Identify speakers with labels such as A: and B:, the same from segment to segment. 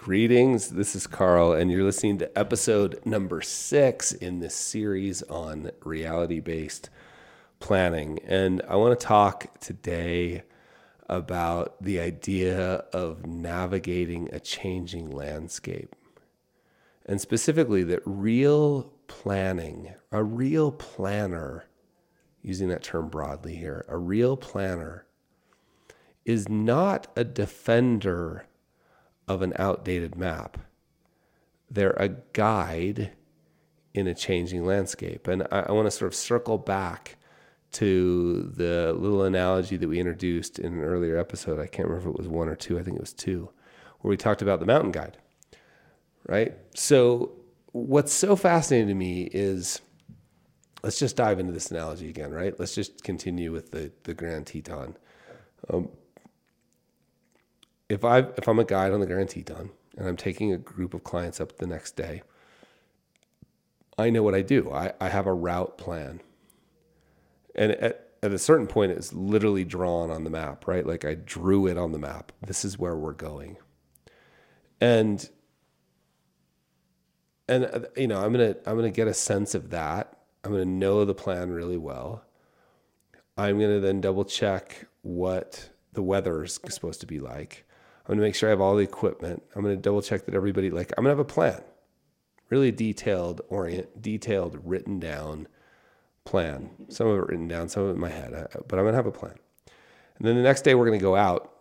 A: Greetings, this is Carl, and you're listening to episode number six in this series on reality based planning. And I want to talk today about the idea of navigating a changing landscape. And specifically, that real planning, a real planner, using that term broadly here, a real planner is not a defender of an outdated map. They're a guide in a changing landscape. And I, I want to sort of circle back to the little analogy that we introduced in an earlier episode. I can't remember if it was one or two, I think it was two, where we talked about the mountain guide. Right? So, what's so fascinating to me is let's just dive into this analogy again, right? Let's just continue with the, the Grand Teton. Um, if I if I'm a guide on the Grand Teton and I'm taking a group of clients up the next day, I know what I do. I, I have a route plan. And at, at a certain point it's literally drawn on the map, right? Like I drew it on the map. This is where we're going. And and uh, you know, I'm to I'm to get a sense of that. I'm to know the plan really well. I'm to then double check what the weather is supposed to be like. I'm going to make sure I have all the equipment. I'm going to double check that everybody like I'm going to have a plan. Really detailed orient detailed written down plan. Some of it written down, some of it in my head, but I'm going to have a plan. And then the next day we're going to go out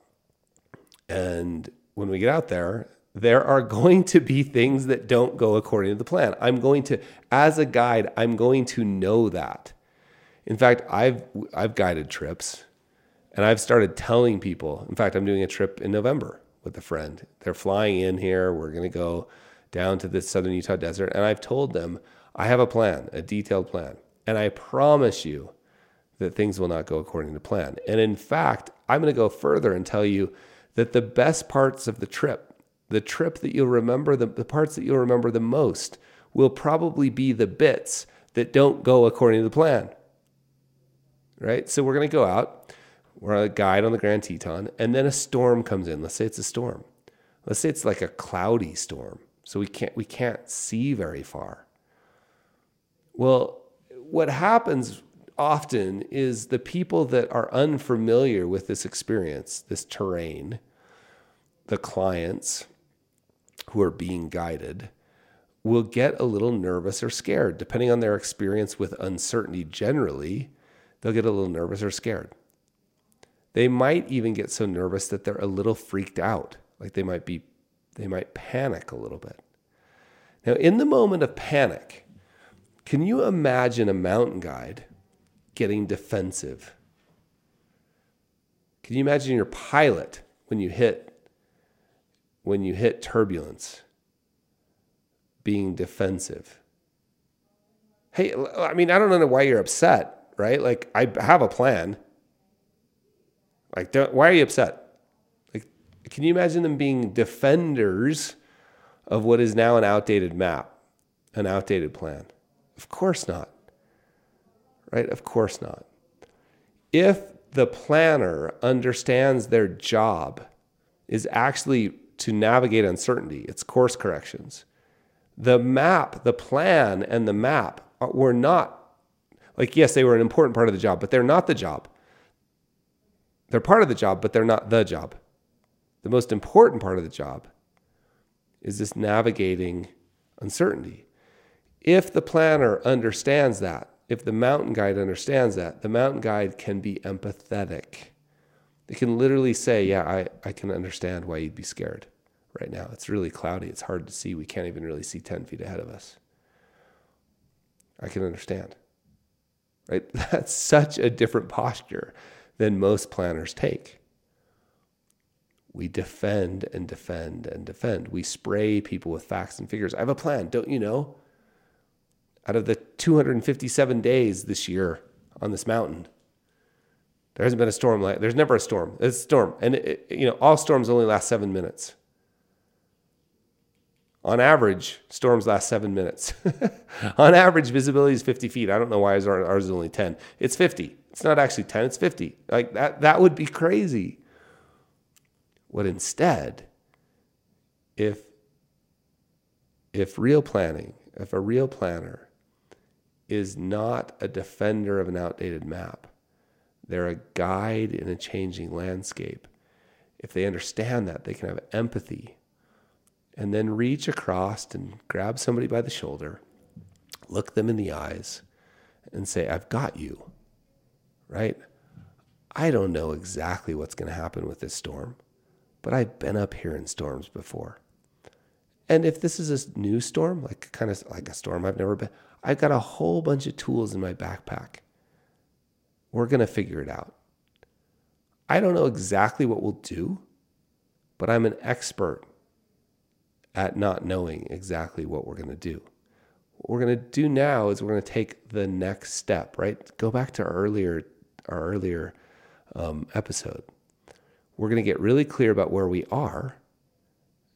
A: and when we get out there, there are going to be things that don't go according to the plan. I'm going to as a guide, I'm going to know that. In fact, I've I've guided trips and I've started telling people, in fact, I'm doing a trip in November with a friend. They're flying in here. We're going to go down to the southern Utah desert. And I've told them, I have a plan, a detailed plan. And I promise you that things will not go according to plan. And in fact, I'm going to go further and tell you that the best parts of the trip, the trip that you'll remember, the, the parts that you'll remember the most, will probably be the bits that don't go according to the plan. Right? So we're going to go out we're a guide on the Grand Teton, and then a storm comes in. Let's say it's a storm. Let's say it's like a cloudy storm, so we can't we can't see very far. Well, what happens often is the people that are unfamiliar with this experience, this terrain, the clients who are being guided, will get a little nervous or scared. Depending on their experience with uncertainty generally, they'll get a little nervous or scared. They might even get so nervous that they're a little freaked out, like they might be they might panic a little bit. Now, in the moment of panic, can you imagine a mountain guide getting defensive? Can you imagine your pilot when you hit when you hit turbulence being defensive? Hey, I mean, I don't know why you're upset, right? Like I have a plan. Like, why are you upset? Like, can you imagine them being defenders of what is now an outdated map, an outdated plan? Of course not. Right? Of course not. If the planner understands their job is actually to navigate uncertainty, it's course corrections. The map, the plan, and the map were not, like, yes, they were an important part of the job, but they're not the job. They're part of the job, but they're not the job. The most important part of the job is this navigating uncertainty. If the planner understands that, if the mountain guide understands that, the mountain guide can be empathetic. They can literally say, Yeah, I, I can understand why you'd be scared right now. It's really cloudy. It's hard to see. We can't even really see 10 feet ahead of us. I can understand. Right? That's such a different posture than most planners take. We defend and defend and defend. We spray people with facts and figures. I have a plan, don't you know? Out of the 257 days this year on this mountain, there hasn't been a storm like there's never a storm. It's a storm, and it, you know all storms only last seven minutes. On average, storms last seven minutes. on average, visibility is 50 feet. I don't know why ours, ours is only 10. It's 50. It's not actually 10, it's 50. Like that, that would be crazy. What instead, if if real planning, if a real planner is not a defender of an outdated map, they're a guide in a changing landscape. If they understand that, they can have empathy and then reach across and grab somebody by the shoulder, look them in the eyes, and say, I've got you, right? I don't know exactly what's going to happen with this storm, but I've been up here in storms before. And if this is a new storm, like kind of like a storm I've never been, I've got a whole bunch of tools in my backpack. We're going to figure it out. I don't know exactly what we'll do, but I'm an expert at not knowing exactly what we're going to do. What we're going to do now is we're going to take the next step, right? Go back to our earlier our earlier um, episode. We're going to get really clear about where we are,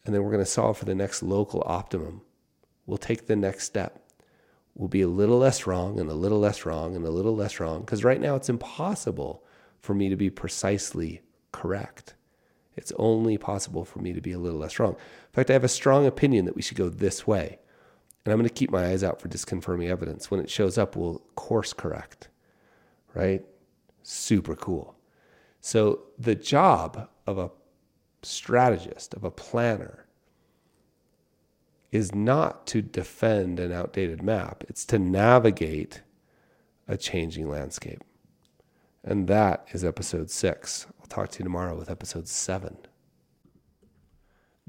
A: and then we're going to solve for the next local optimum. We'll take the next step. We'll be a little less wrong and a little less wrong and a little less wrong because right now it's impossible for me to be precisely correct. It's only possible for me to be a little less wrong. In fact, I have a strong opinion that we should go this way. And I'm going to keep my eyes out for disconfirming evidence. When it shows up, we'll course correct, right? Super cool. So, the job of a strategist, of a planner, is not to defend an outdated map, it's to navigate a changing landscape. And that is episode six. I'll talk to you tomorrow with episode seven.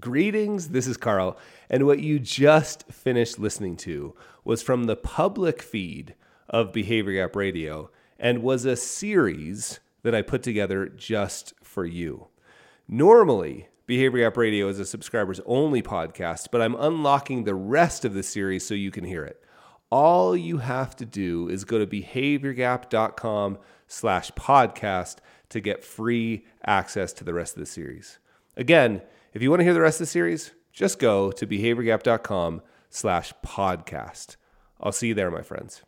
A: Greetings, this is Carl, and what you just finished listening to was from the public feed of Behavior Gap Radio and was a series that I put together just for you. Normally, Behavior Gap Radio is a subscribers only podcast, but I'm unlocking the rest of the series so you can hear it. All you have to do is go to behaviorgap.com slash podcast to get free access to the rest of the series. Again, if you want to hear the rest of the series, just go to behaviorgap.com slash podcast. I'll see you there, my friends.